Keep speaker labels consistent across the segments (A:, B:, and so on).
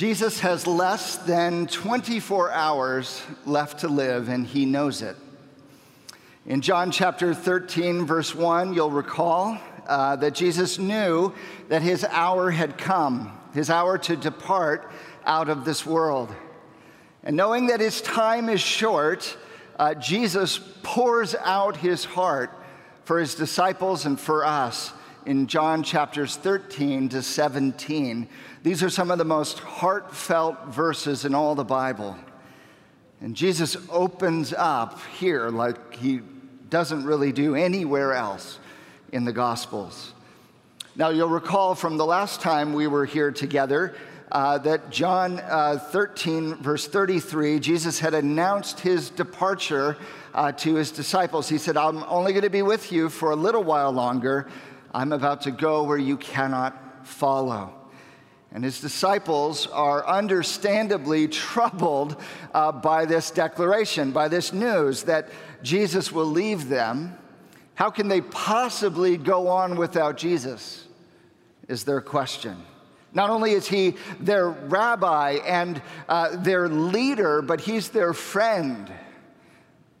A: Jesus has less than 24 hours left to live, and he knows it. In John chapter 13, verse 1, you'll recall uh, that Jesus knew that his hour had come, his hour to depart out of this world. And knowing that his time is short, uh, Jesus pours out his heart for his disciples and for us in John chapters 13 to 17. These are some of the most heartfelt verses in all the Bible. And Jesus opens up here like he doesn't really do anywhere else in the Gospels. Now, you'll recall from the last time we were here together uh, that John uh, 13, verse 33, Jesus had announced his departure uh, to his disciples. He said, I'm only going to be with you for a little while longer. I'm about to go where you cannot follow. And his disciples are understandably troubled uh, by this declaration, by this news that Jesus will leave them. How can they possibly go on without Jesus? Is their question. Not only is he their rabbi and uh, their leader, but he's their friend.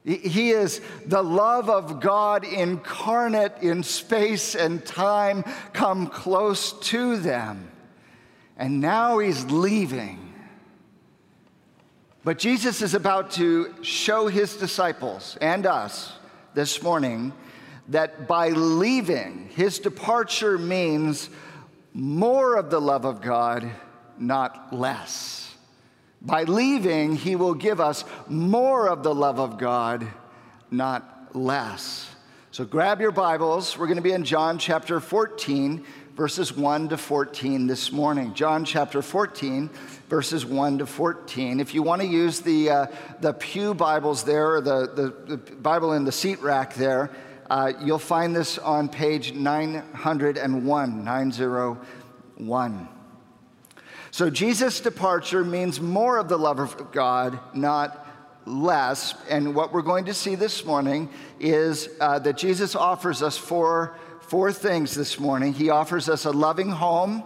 A: He is the love of God incarnate in space and time, come close to them. And now he's leaving. But Jesus is about to show his disciples and us this morning that by leaving, his departure means more of the love of God, not less. By leaving, he will give us more of the love of God, not less. So grab your Bibles. We're going to be in John chapter 14, verses 1 to 14 this morning. John chapter 14, verses 1 to 14. If you want to use the, uh, the Pew Bibles there, or the, the, the Bible in the seat rack there, uh, you'll find this on page 901, 901. So Jesus' departure means more of the love of God, not less. And what we're going to see this morning is uh, that Jesus offers us four, four things this morning. He offers us a loving home,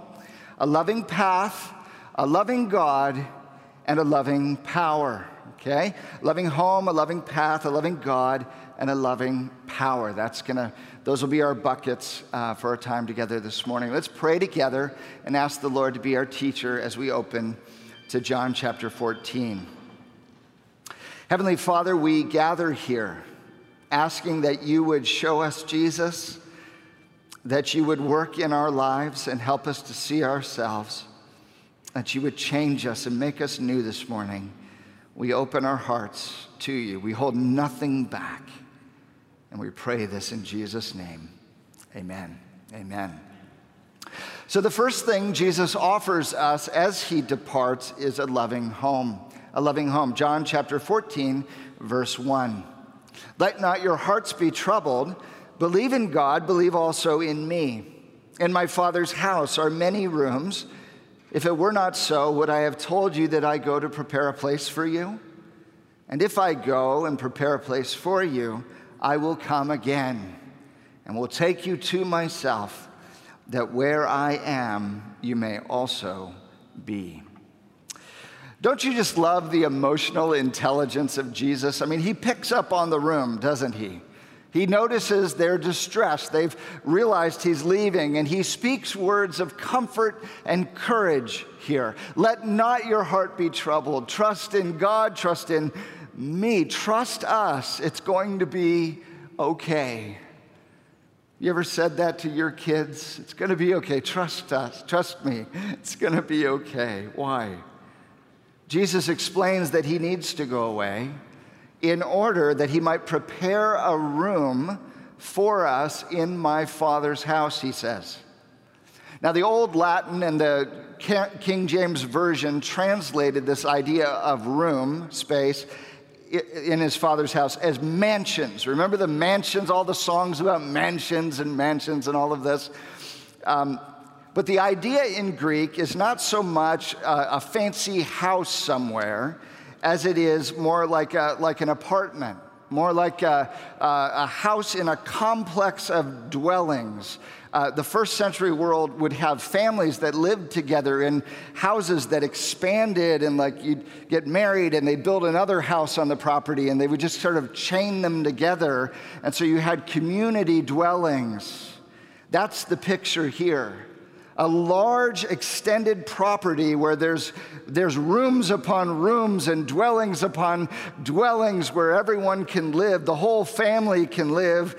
A: a loving path, a loving God, and a loving power. Okay? Loving home, a loving path, a loving God, and a loving power. That's gonna, those will be our buckets uh, for our time together this morning. Let's pray together and ask the Lord to be our teacher as we open to John chapter 14. Heavenly Father, we gather here asking that you would show us Jesus, that you would work in our lives and help us to see ourselves, that you would change us and make us new this morning. We open our hearts to you. We hold nothing back. And we pray this in Jesus' name. Amen. Amen. So, the first thing Jesus offers us as he departs is a loving home. A loving home. John chapter 14, verse 1. Let not your hearts be troubled. Believe in God, believe also in me. In my Father's house are many rooms. If it were not so, would I have told you that I go to prepare a place for you? And if I go and prepare a place for you, I will come again and will take you to myself, that where I am, you may also be. Don't you just love the emotional intelligence of Jesus? I mean, he picks up on the room, doesn't he? He notices their distress. They've realized he's leaving, and he speaks words of comfort and courage here. Let not your heart be troubled. Trust in God, trust in me, trust us, it's going to be okay. You ever said that to your kids? It's going to be okay. Trust us. Trust me. It's going to be okay. Why? Jesus explains that he needs to go away in order that he might prepare a room for us in my Father's house, he says. Now, the Old Latin and the King James Version translated this idea of room, space, in his father's house as mansions. Remember the mansions, all the songs about mansions and mansions and all of this? Um, but the idea in Greek is not so much a, a fancy house somewhere as it is more like, a, like an apartment more like a, a, a house in a complex of dwellings. Uh, the first century world would have families that lived together in houses that expanded, and like you'd get married and they'd build another house on the property, and they would just sort of chain them together. And so you had community dwellings. That's the picture here a large extended property where there's, there's rooms upon rooms and dwellings upon dwellings where everyone can live, the whole family can live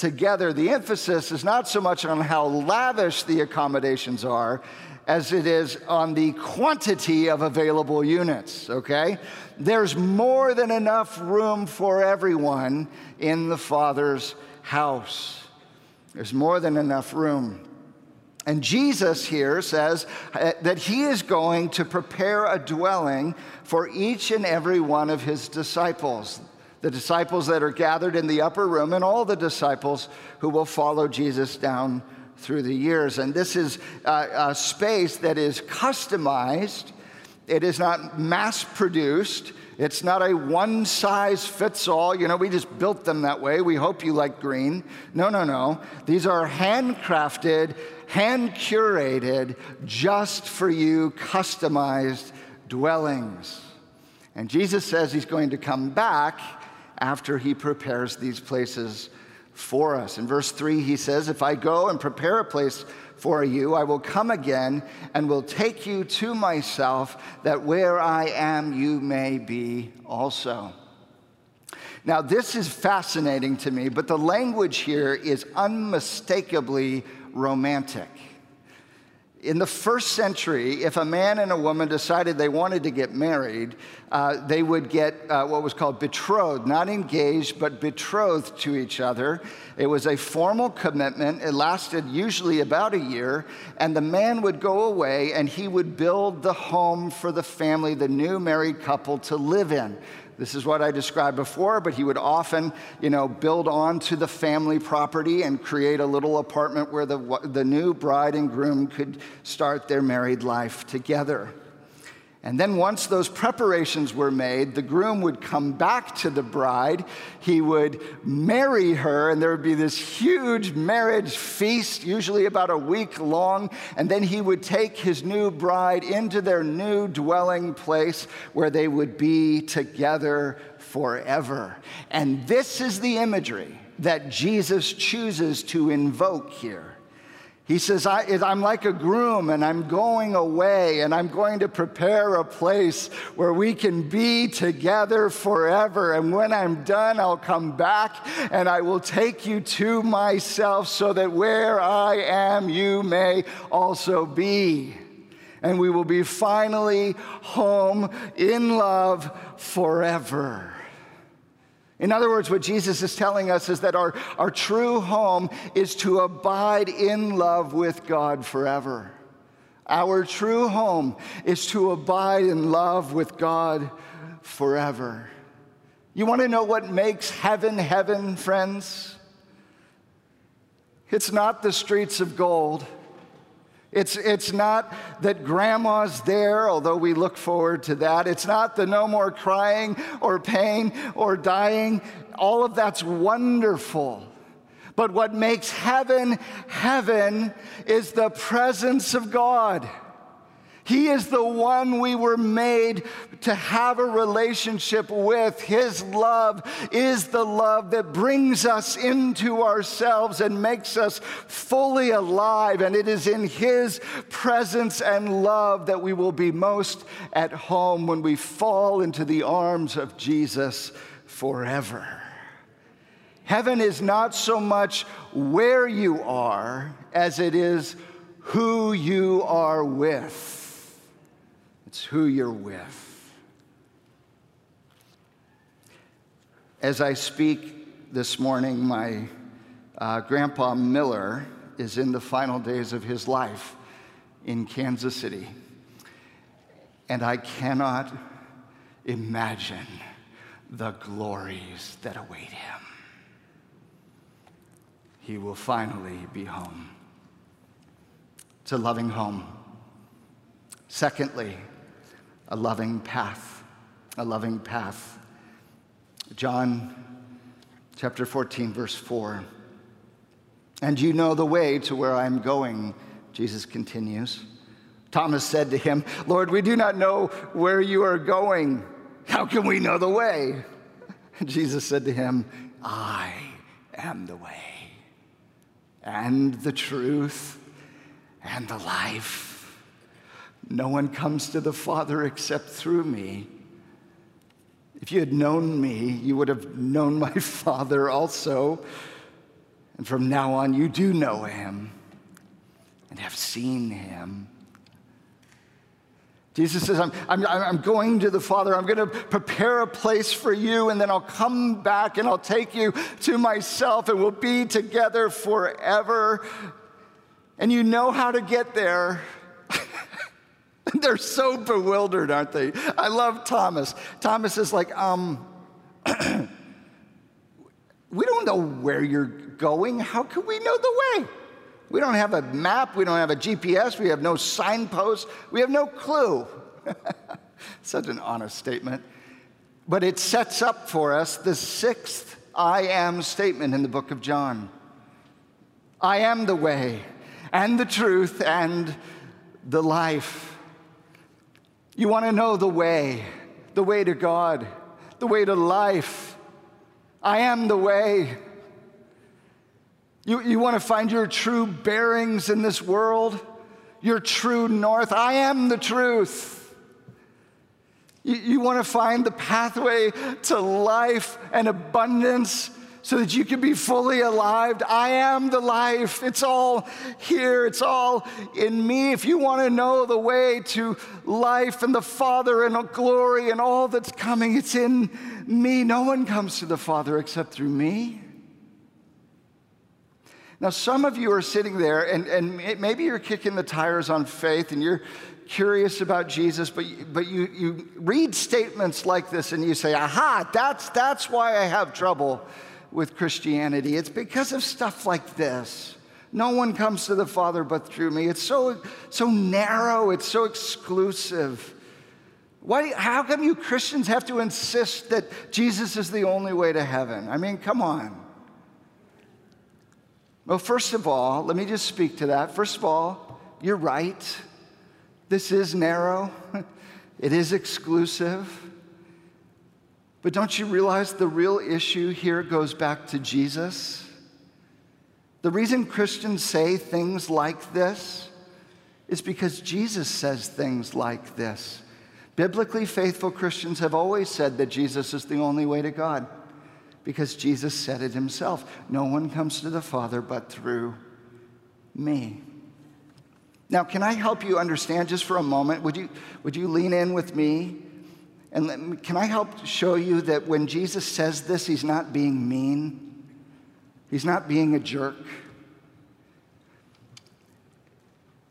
A: together. The emphasis is not so much on how lavish the accommodations are as it is on the quantity of available units, okay? There's more than enough room for everyone in the Father's house. There's more than enough room. And Jesus here says uh, that he is going to prepare a dwelling for each and every one of his disciples. The disciples that are gathered in the upper room, and all the disciples who will follow Jesus down through the years. And this is a, a space that is customized, it is not mass produced. It's not a one size fits all. You know, we just built them that way. We hope you like green. No, no, no. These are handcrafted hand curated just for you, customized dwellings. And Jesus says he's going to come back after he prepares these places for us. In verse 3, he says, If I go and prepare a place for you, I will come again and will take you to myself, that where I am, you may be also. Now, this is fascinating to me, but the language here is unmistakably romantic. In the first century, if a man and a woman decided they wanted to get married, uh, they would get uh, what was called betrothed, not engaged, but betrothed to each other. It was a formal commitment. It lasted usually about a year, and the man would go away and he would build the home for the family, the new married couple, to live in. This is what I described before, but he would often, you know, build onto the family property and create a little apartment where the, the new bride and groom could start their married life together. And then, once those preparations were made, the groom would come back to the bride. He would marry her, and there would be this huge marriage feast, usually about a week long. And then he would take his new bride into their new dwelling place where they would be together forever. And this is the imagery that Jesus chooses to invoke here. He says, I, am like a groom and I'm going away and I'm going to prepare a place where we can be together forever. And when I'm done, I'll come back and I will take you to myself so that where I am, you may also be. And we will be finally home in love forever. In other words, what Jesus is telling us is that our, our true home is to abide in love with God forever. Our true home is to abide in love with God forever. You want to know what makes heaven heaven, friends? It's not the streets of gold. It's, it's not that grandma's there, although we look forward to that. It's not the no more crying or pain or dying. All of that's wonderful. But what makes heaven heaven is the presence of God. He is the one we were made to have a relationship with. His love is the love that brings us into ourselves and makes us fully alive. And it is in His presence and love that we will be most at home when we fall into the arms of Jesus forever. Heaven is not so much where you are as it is who you are with. It's who you're with. As I speak this morning, my uh, grandpa Miller is in the final days of his life in Kansas City. And I cannot imagine the glories that await him. He will finally be home. It's a loving home. Secondly, a loving path, a loving path. John chapter 14, verse 4. And you know the way to where I'm going, Jesus continues. Thomas said to him, Lord, we do not know where you are going. How can we know the way? Jesus said to him, I am the way and the truth and the life. No one comes to the Father except through me. If you had known me, you would have known my Father also. And from now on, you do know him and have seen him. Jesus says, I'm, I'm, I'm going to the Father. I'm going to prepare a place for you, and then I'll come back and I'll take you to myself, and we'll be together forever. And you know how to get there. They're so bewildered, aren't they? I love Thomas. Thomas is like, um, we don't know where you're going. How can we know the way? We don't have a map, we don't have a GPS, we have no signpost, we have no clue. Such an honest statement. But it sets up for us the sixth I am statement in the book of John I am the way and the truth and the life. You want to know the way, the way to God, the way to life. I am the way. You, you want to find your true bearings in this world, your true north. I am the truth. You, you want to find the pathway to life and abundance so that you can be fully alive. I am the life. It's all here, it's all in me. If you want to know the way to life and the Father and glory and all that's coming, it's in me. No one comes to the Father except through me. Now, some of you are sitting there, and, and maybe you're kicking the tires on faith and you're curious about Jesus, but, but you, you read statements like this and you say, aha, that's, that's why I have trouble with Christianity. It's because of stuff like this. No one comes to the Father but through me. It's so, so narrow, it's so exclusive. Why, how come you Christians have to insist that Jesus is the only way to heaven? I mean, come on. Well, first of all, let me just speak to that. First of all, you're right. This is narrow, it is exclusive. But don't you realize the real issue here goes back to Jesus? The reason Christians say things like this is because Jesus says things like this. Biblically faithful Christians have always said that Jesus is the only way to God because Jesus said it himself. No one comes to the Father but through me. Now, can I help you understand just for a moment? Would you, would you lean in with me? And me, can I help show you that when Jesus says this, he's not being mean, he's not being a jerk.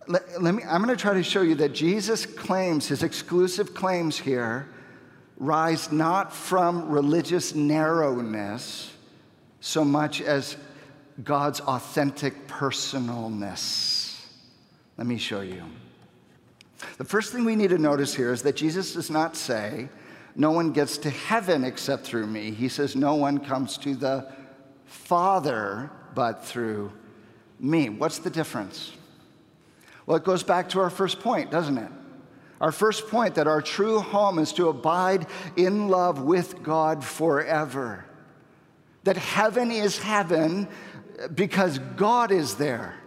A: Let, let me, I'm going to try to show you that Jesus' claims, his exclusive claims here, rise not from religious narrowness so much as God's authentic personalness. Let me show you. The first thing we need to notice here is that Jesus does not say, No one gets to heaven except through me. He says, No one comes to the Father but through me. What's the difference? Well, it goes back to our first point, doesn't it? Our first point that our true home is to abide in love with God forever. That heaven is heaven because God is there.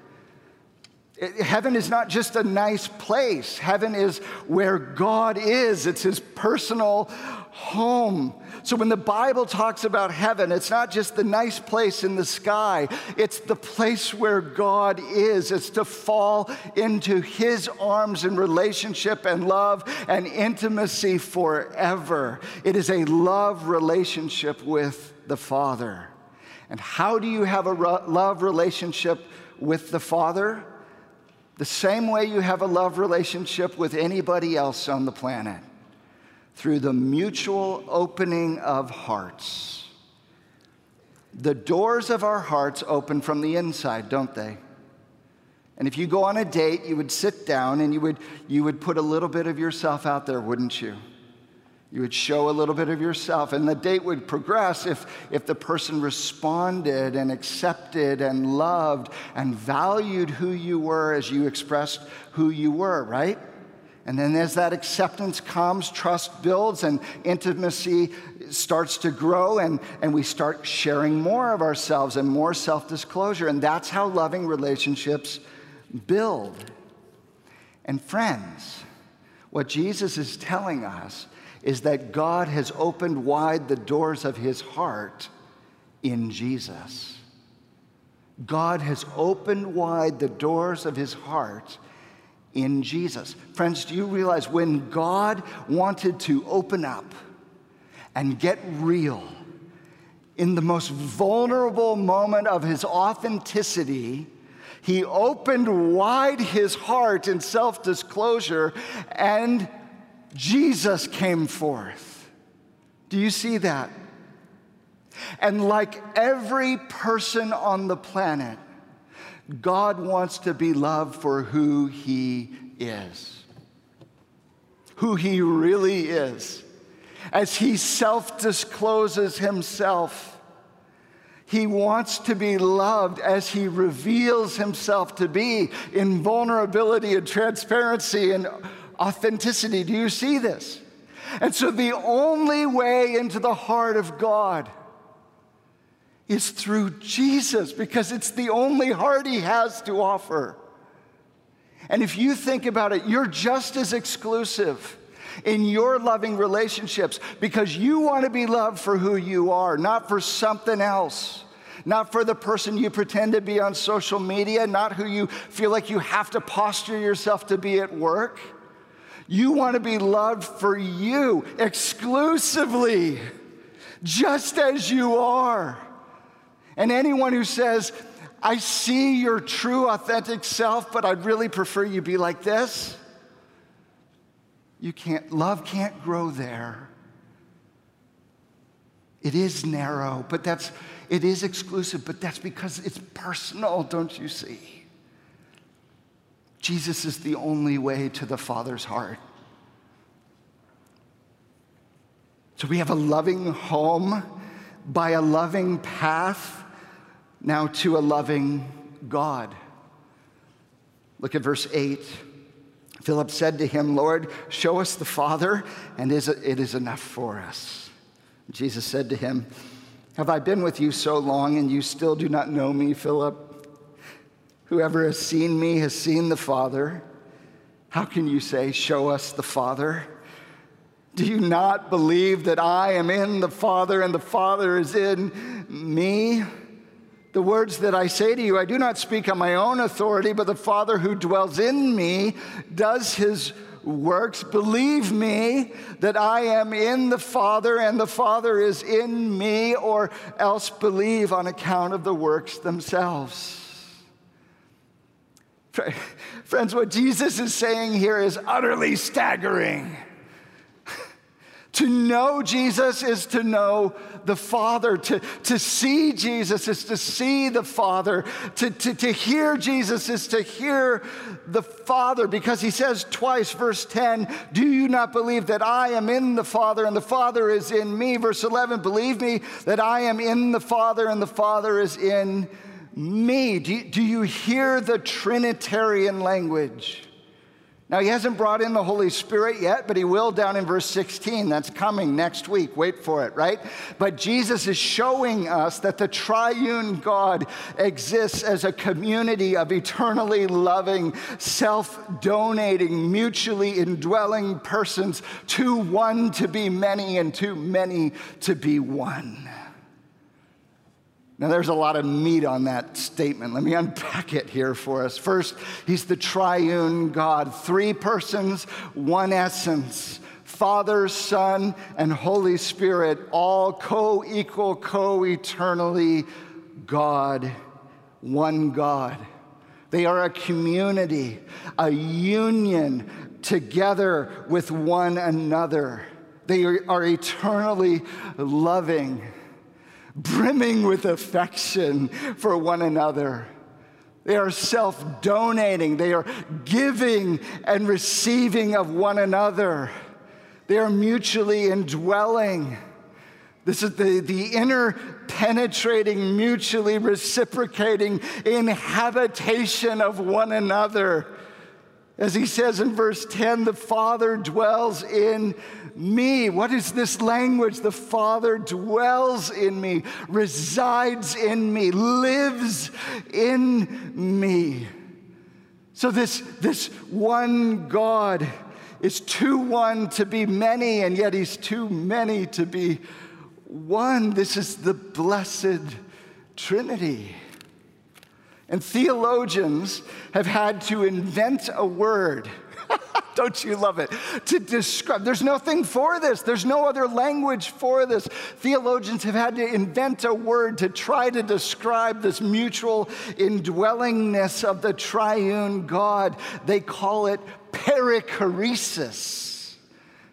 A: Heaven is not just a nice place. Heaven is where God is. It's his personal home. So when the Bible talks about heaven, it's not just the nice place in the sky, it's the place where God is. It's to fall into his arms in relationship and love and intimacy forever. It is a love relationship with the Father. And how do you have a love relationship with the Father? The same way you have a love relationship with anybody else on the planet through the mutual opening of hearts. The doors of our hearts open from the inside, don't they? And if you go on a date, you would sit down and you would, you would put a little bit of yourself out there, wouldn't you? You would show a little bit of yourself, and the date would progress if, if the person responded and accepted and loved and valued who you were as you expressed who you were, right? And then as that acceptance comes, trust builds and intimacy starts to grow, and, and we start sharing more of ourselves and more self disclosure. And that's how loving relationships build. And friends, what Jesus is telling us is that God has opened wide the doors of his heart in Jesus. God has opened wide the doors of his heart in Jesus. Friends, do you realize when God wanted to open up and get real in the most vulnerable moment of his authenticity? He opened wide his heart in self disclosure and Jesus came forth. Do you see that? And like every person on the planet, God wants to be loved for who he is, who he really is. As he self discloses himself, he wants to be loved as he reveals himself to be in vulnerability and transparency and authenticity. Do you see this? And so, the only way into the heart of God is through Jesus because it's the only heart he has to offer. And if you think about it, you're just as exclusive in your loving relationships because you want to be loved for who you are, not for something else. Not for the person you pretend to be on social media, not who you feel like you have to posture yourself to be at work. You want to be loved for you exclusively, just as you are. And anyone who says, I see your true, authentic self, but I'd really prefer you be like this, you can't, love can't grow there. It is narrow, but that's, it is exclusive, but that's because it's personal, don't you see? Jesus is the only way to the Father's heart. So we have a loving home by a loving path now to a loving God. Look at verse 8. Philip said to him, Lord, show us the Father, and it is enough for us. Jesus said to him, Have I been with you so long, and you still do not know me, Philip? Whoever has seen me has seen the Father. How can you say, Show us the Father? Do you not believe that I am in the Father and the Father is in me? The words that I say to you, I do not speak on my own authority, but the Father who dwells in me does his works. Believe me that I am in the Father and the Father is in me, or else believe on account of the works themselves. Friends, what Jesus is saying here is utterly staggering. To know Jesus is to know the Father. To, to see Jesus is to see the Father. To, to, to hear Jesus is to hear the Father because he says twice, verse 10, Do you not believe that I am in the Father and the Father is in me? Verse 11, Believe me that I am in the Father and the Father is in me. Do do you hear the Trinitarian language? Now, he hasn't brought in the Holy Spirit yet, but he will down in verse 16. That's coming next week. Wait for it, right? But Jesus is showing us that the triune God exists as a community of eternally loving, self donating, mutually indwelling persons, too one to be many and too many to be one. Now, there's a lot of meat on that statement. Let me unpack it here for us. First, he's the triune God, three persons, one essence. Father, Son, and Holy Spirit, all co equal, co eternally God, one God. They are a community, a union together with one another. They are eternally loving brimming with affection for one another. They are self donating, they are giving and receiving of one another. they are mutually indwelling. This is the, the inner penetrating, mutually reciprocating inhabitation of one another. As he says in verse 10, the Father dwells in me. What is this language? The Father dwells in me, resides in me, lives in me. So, this, this one God is too one to be many, and yet he's too many to be one. This is the blessed Trinity. And theologians have had to invent a word. Don't you love it? To describe, there's nothing for this. There's no other language for this. Theologians have had to invent a word to try to describe this mutual indwellingness of the triune God. They call it perichoresis.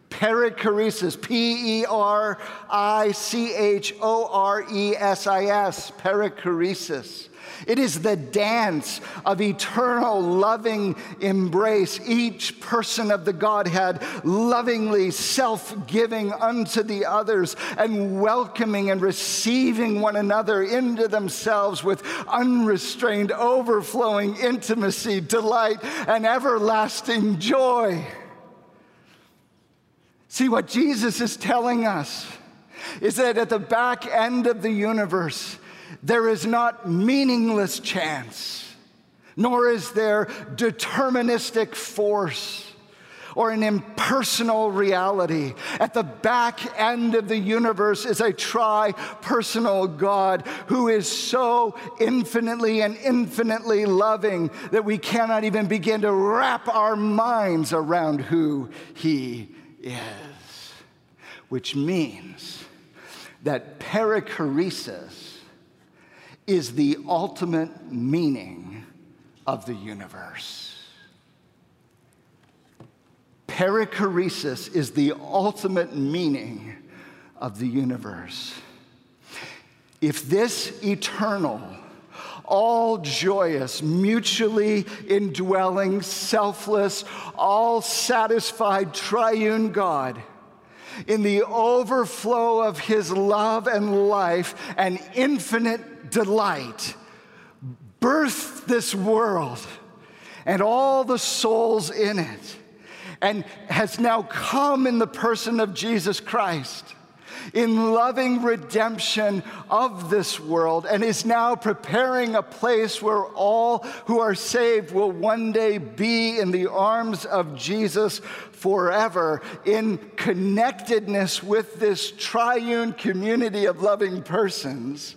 A: Perichoresis, P E R I C H O R E S I S, perichoresis. It is the dance of eternal loving embrace, each person of the Godhead lovingly self giving unto the others and welcoming and receiving one another into themselves with unrestrained, overflowing intimacy, delight, and everlasting joy. See, what Jesus is telling us is that at the back end of the universe, there is not meaningless chance, nor is there deterministic force or an impersonal reality. At the back end of the universe is a tri personal God who is so infinitely and infinitely loving that we cannot even begin to wrap our minds around who He is, which means that perichoresis is the ultimate meaning of the universe. Perichoresis is the ultimate meaning of the universe. If this eternal, all joyous, mutually indwelling, selfless, all satisfied triune God, in the overflow of his love and life and infinite delight, birthed this world and all the souls in it, and has now come in the person of Jesus Christ in loving redemption of this world and is now preparing a place where all who are saved will one day be in the arms of Jesus forever in connectedness with this triune community of loving persons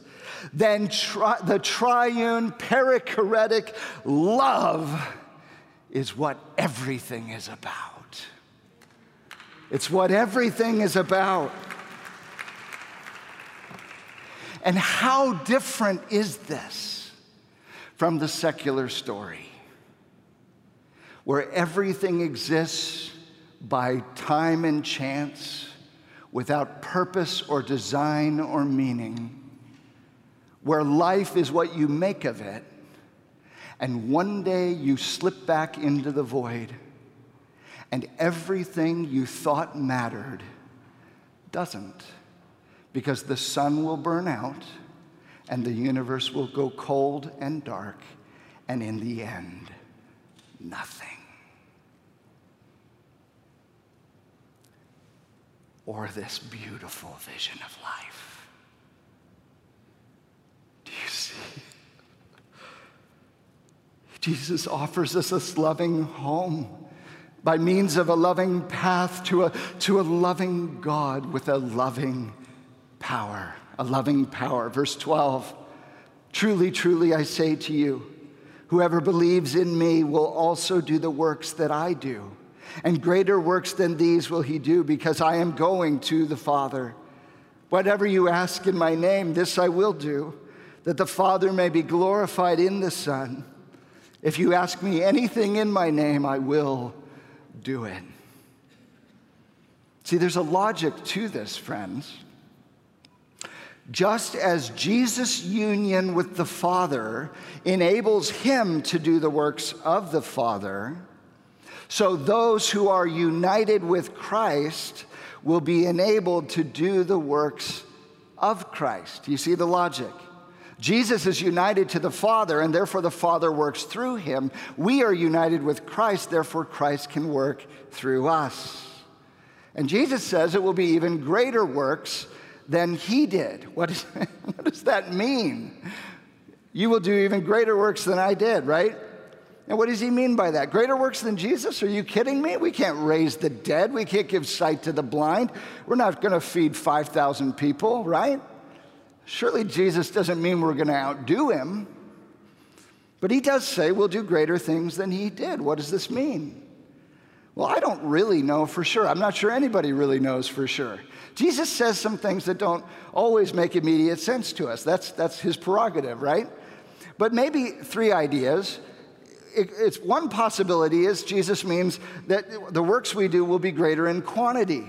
A: then tri- the triune perichoretic love is what everything is about. It's what everything is about. And how different is this from the secular story, where everything exists by time and chance, without purpose or design or meaning, where life is what you make of it, and one day you slip back into the void, and everything you thought mattered doesn't because the sun will burn out and the universe will go cold and dark, and in the end, nothing. Or this beautiful vision of life. Do you see? Jesus offers us this loving home by means of a loving path to a, to a loving God with a loving power, a loving power. Verse 12 Truly, truly, I say to you, whoever believes in me will also do the works that I do. And greater works than these will he do because I am going to the Father. Whatever you ask in my name, this I will do, that the Father may be glorified in the Son. If you ask me anything in my name, I will do it. See, there's a logic to this, friends. Just as Jesus' union with the Father enables him to do the works of the Father, so those who are united with Christ will be enabled to do the works of Christ. You see the logic? Jesus is united to the Father, and therefore the Father works through him. We are united with Christ, therefore Christ can work through us. And Jesus says it will be even greater works than he did. What, is, what does that mean? You will do even greater works than I did, right? And what does he mean by that? Greater works than Jesus? Are you kidding me? We can't raise the dead. We can't give sight to the blind. We're not going to feed 5,000 people, right? Surely Jesus doesn't mean we're going to outdo him. But he does say we'll do greater things than he did. What does this mean? Well, I don't really know for sure. I'm not sure anybody really knows for sure. Jesus says some things that don't always make immediate sense to us. That's, that's his prerogative, right? But maybe three ideas. It, it's one possibility is Jesus means that the works we do will be greater in quantity.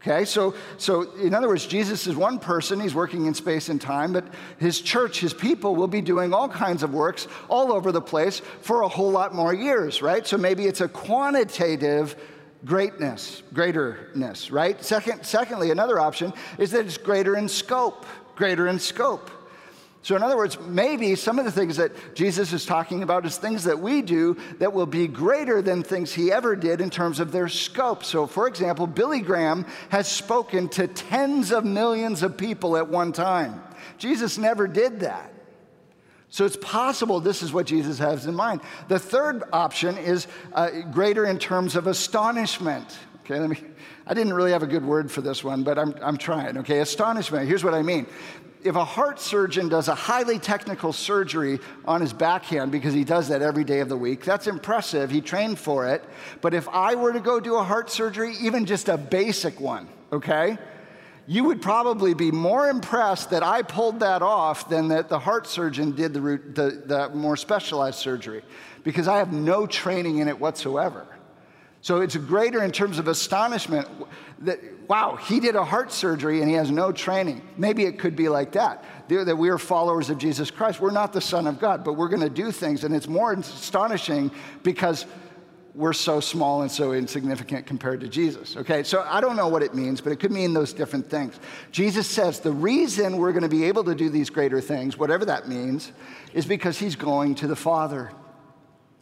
A: Okay, so, so in other words, Jesus is one person, he's working in space and time, but his church, his people will be doing all kinds of works all over the place for a whole lot more years, right? So maybe it's a quantitative greatness, greaterness, right? Second, secondly, another option is that it's greater in scope, greater in scope. So, in other words, maybe some of the things that Jesus is talking about is things that we do that will be greater than things he ever did in terms of their scope. So, for example, Billy Graham has spoken to tens of millions of people at one time. Jesus never did that. So, it's possible this is what Jesus has in mind. The third option is uh, greater in terms of astonishment. Okay, let me. I didn't really have a good word for this one, but I'm, I'm trying. Okay, astonishment. Here's what I mean if a heart surgeon does a highly technical surgery on his backhand, because he does that every day of the week, that's impressive. He trained for it. But if I were to go do a heart surgery, even just a basic one, okay, you would probably be more impressed that I pulled that off than that the heart surgeon did the, the, the more specialized surgery, because I have no training in it whatsoever. So it's greater in terms of astonishment that, wow, he did a heart surgery and he has no training. Maybe it could be like that, that we are followers of Jesus Christ. We're not the Son of God, but we're going to do things. And it's more astonishing because we're so small and so insignificant compared to Jesus. Okay, so I don't know what it means, but it could mean those different things. Jesus says the reason we're going to be able to do these greater things, whatever that means, is because he's going to the Father.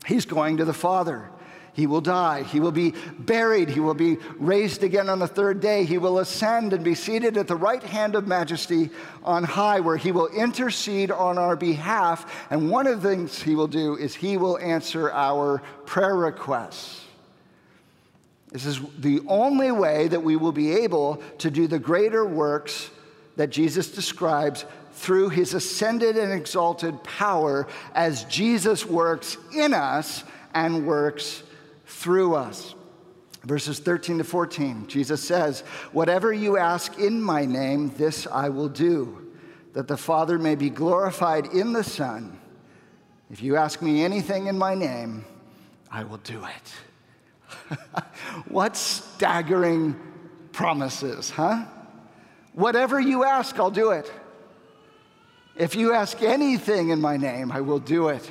A: He's going to the Father. He will die. He will be buried. He will be raised again on the third day. He will ascend and be seated at the right hand of majesty on high, where he will intercede on our behalf. And one of the things he will do is he will answer our prayer requests. This is the only way that we will be able to do the greater works that Jesus describes through his ascended and exalted power as Jesus works in us and works through us. Verses 13 to 14, Jesus says, Whatever you ask in my name, this I will do, that the Father may be glorified in the Son. If you ask me anything in my name, I will do it. what staggering promises, huh? Whatever you ask, I'll do it. If you ask anything in my name, I will do it.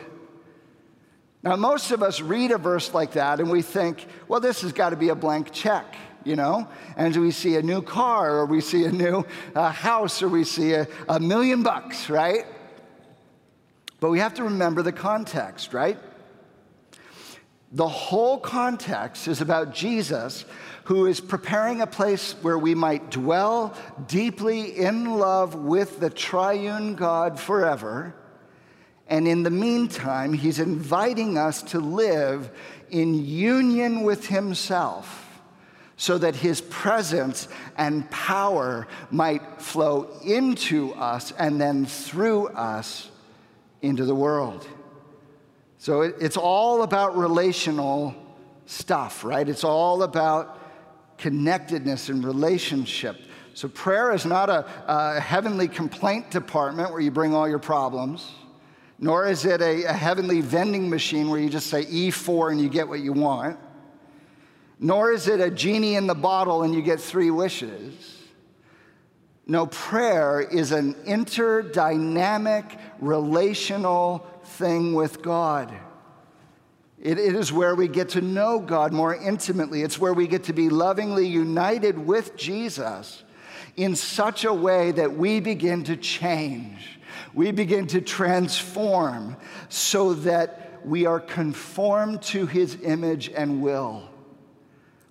A: Now, most of us read a verse like that and we think, well, this has got to be a blank check, you know? And we see a new car or we see a new uh, house or we see a, a million bucks, right? But we have to remember the context, right? The whole context is about Jesus who is preparing a place where we might dwell deeply in love with the triune God forever and in the meantime, he's inviting us to live in union with himself so that his presence and power might flow into us and then through us into the world. So it's all about relational stuff, right? It's all about connectedness and relationship. So prayer is not a, a heavenly complaint department where you bring all your problems nor is it a, a, heavenly vending machine where you just say E4 and you get what you want, nor is it a genie in the bottle and you get three wishes. No, prayer is an interdynamic relational thing with God. It, it is where we get to know God more intimately. It's where we get to be lovingly united with Jesus in such a way that we begin to change. We begin to transform so that we are conformed to his image and will.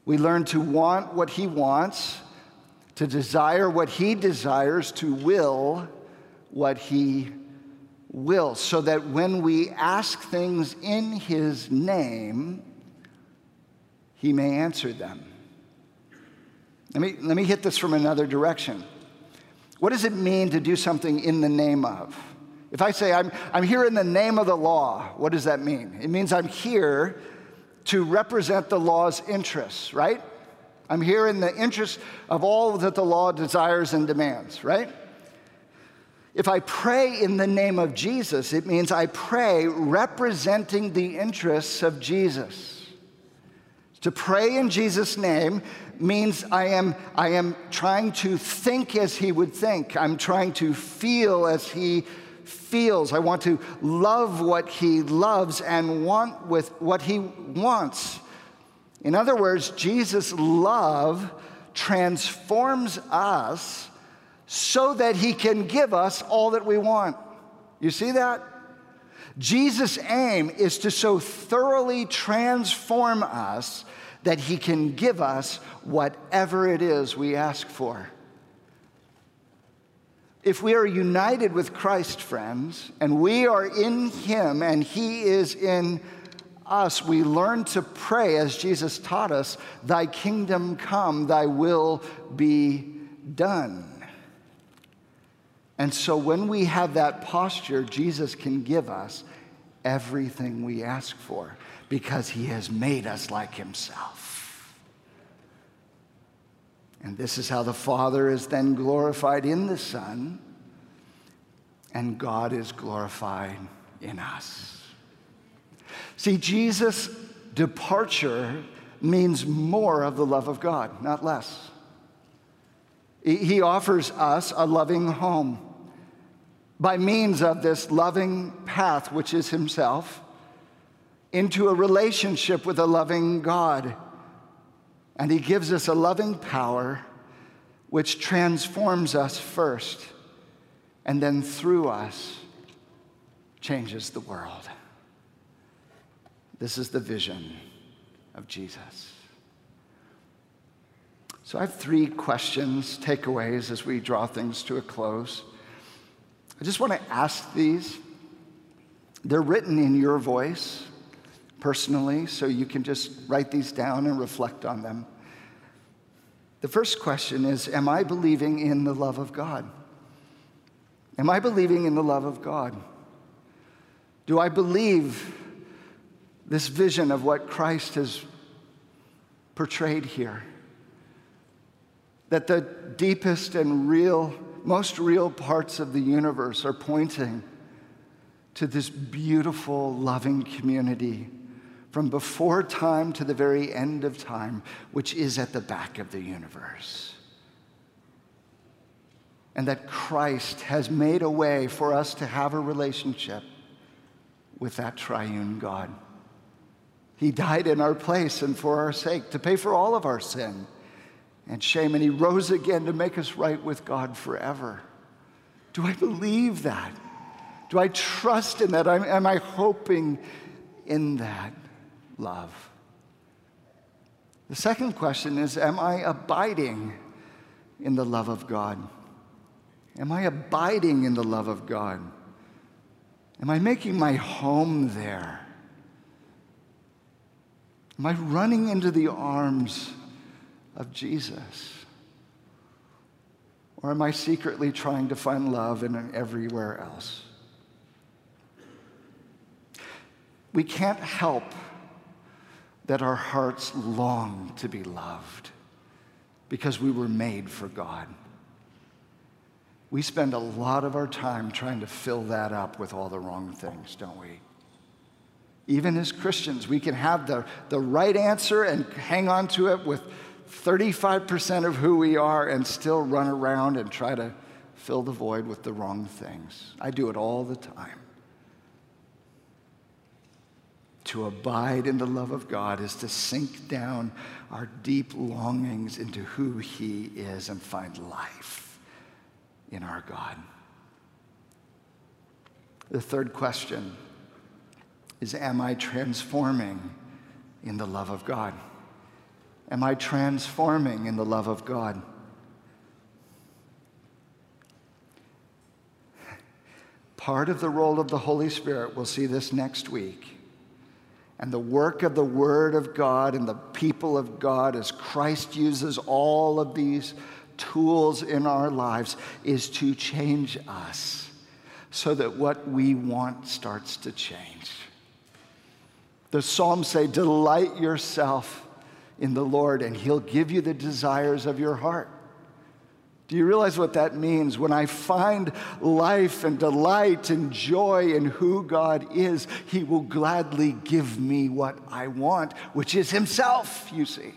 A: We learn to want what he wants, to desire what he desires, to will what he will, so that when we ask things in his name, he may answer them. Let me, let me hit this from another direction. What does it mean to do something in the name of? If I say, I'm, I'm here in the name of the law, what does that mean? It means I'm here to represent the law's interests, right? I'm here in the interest of all that the law desires and demands, right? If I pray in the name of Jesus, it means I pray representing the interests of Jesus. To pray in Jesus' name means I am, I am trying to think as he would think. I'm trying to feel as he feels. I want to love what he loves and want with what he wants. In other words, Jesus' love transforms us so that he can give us all that we want. You see that? Jesus' aim is to so thoroughly transform us that he can give us whatever it is we ask for. If we are united with Christ, friends, and we are in him and he is in us, we learn to pray as Jesus taught us, Thy kingdom come, Thy will be done. And so when we have that posture, Jesus can give us everything we ask for because he has made us like himself. And this is how the Father is then glorified in the Son, and God is glorified in us. See, Jesus' departure means more of the love of God, not less. He offers us a loving home by means of this loving path, which is Himself, into a relationship with a loving God. And He gives us a loving power which transforms us first and then through us changes the world. This is the vision of Jesus. So I have three questions, takeaways as we draw things to a close. I just want to ask these. They're written in your voice personally, so you can just write these down and reflect on them. The first question is Am I believing in the love of God? Am I believing in the love of God? Do I believe this vision of what Christ has portrayed here? that the deepest and real, most real parts of the universe are pointing to this beautiful, loving community from before time to the very end of time, which is at the back of the universe. And that Christ has made a way for us to have a relationship with that triune God. He died in our place and for our sake to pay for all of our sin and shame, and he rose again to make us right with God forever. Do I believe that? Do I trust in that? Am I hoping in that love? The second question is Am I abiding in the love of God? Am I abiding in the love of God? Am I making my home there? Am I running into the arms of Jesus? Or am I secretly trying to find love in everywhere else? We can't help that our hearts long to be loved because we were made for God. We spend a lot of our time trying to fill that up with all the wrong things, don't we? Even as Christians, we can have the, the right answer and hang on to it with 35% of who we are and still run around and try to fill the void with the wrong things. I do it all the time. To abide in the love of God is to sink down our deep longings into who He is and find life in our God. The third question is Am I transforming in the love of God? Am I transforming in the love of God? Part of the role of the Holy Spirit, we'll see this next week, and the work of the Word of God and the people of God as Christ uses all of these tools in our lives is to change us so that what we want starts to change. The Psalms say, Delight yourself in the Lord, and He'll give you the desires of your heart. Do you realize what that means? When I find life and delight and joy in who God is, He will gladly give me what I want, which is Himself, you see.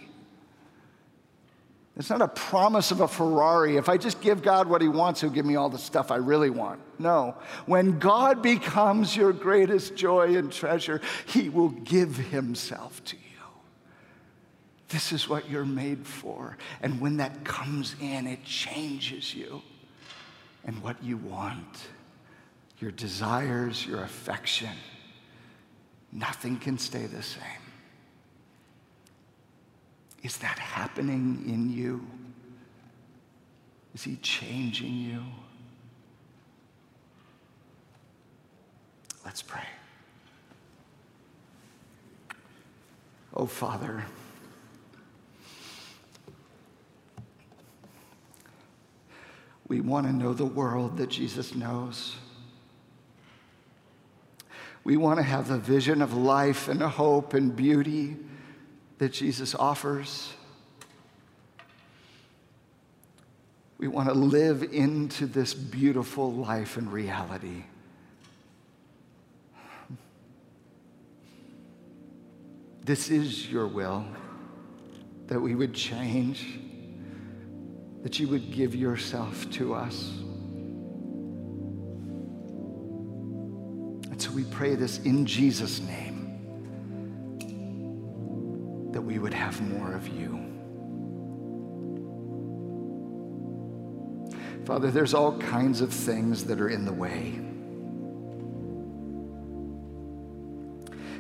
A: It's not a promise of a Ferrari. If I just give God what He wants, He'll give me all the stuff I really want. No. When God becomes your greatest joy and treasure, He will give Himself to you. This is what you're made for. And when that comes in, it changes you and what you want, your desires, your affection. Nothing can stay the same. Is that happening in you? Is He changing you? Let's pray. Oh, Father. We want to know the world that Jesus knows. We want to have the vision of life and hope and beauty that Jesus offers. We want to live into this beautiful life and reality. This is your will that we would change that you would give yourself to us. And so we pray this in Jesus' name that we would have more of you. Father, there's all kinds of things that are in the way.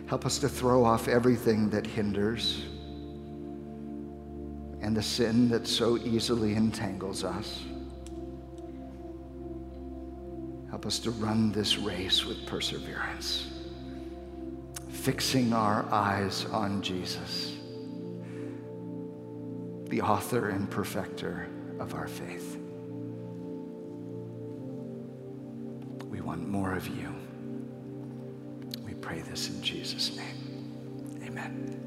A: Help us to throw off everything that hinders and the sin that so easily entangles us. Help us to run this race with perseverance, fixing our eyes on Jesus, the author and perfecter of our faith. We want more of you. We pray this in Jesus' name. Amen.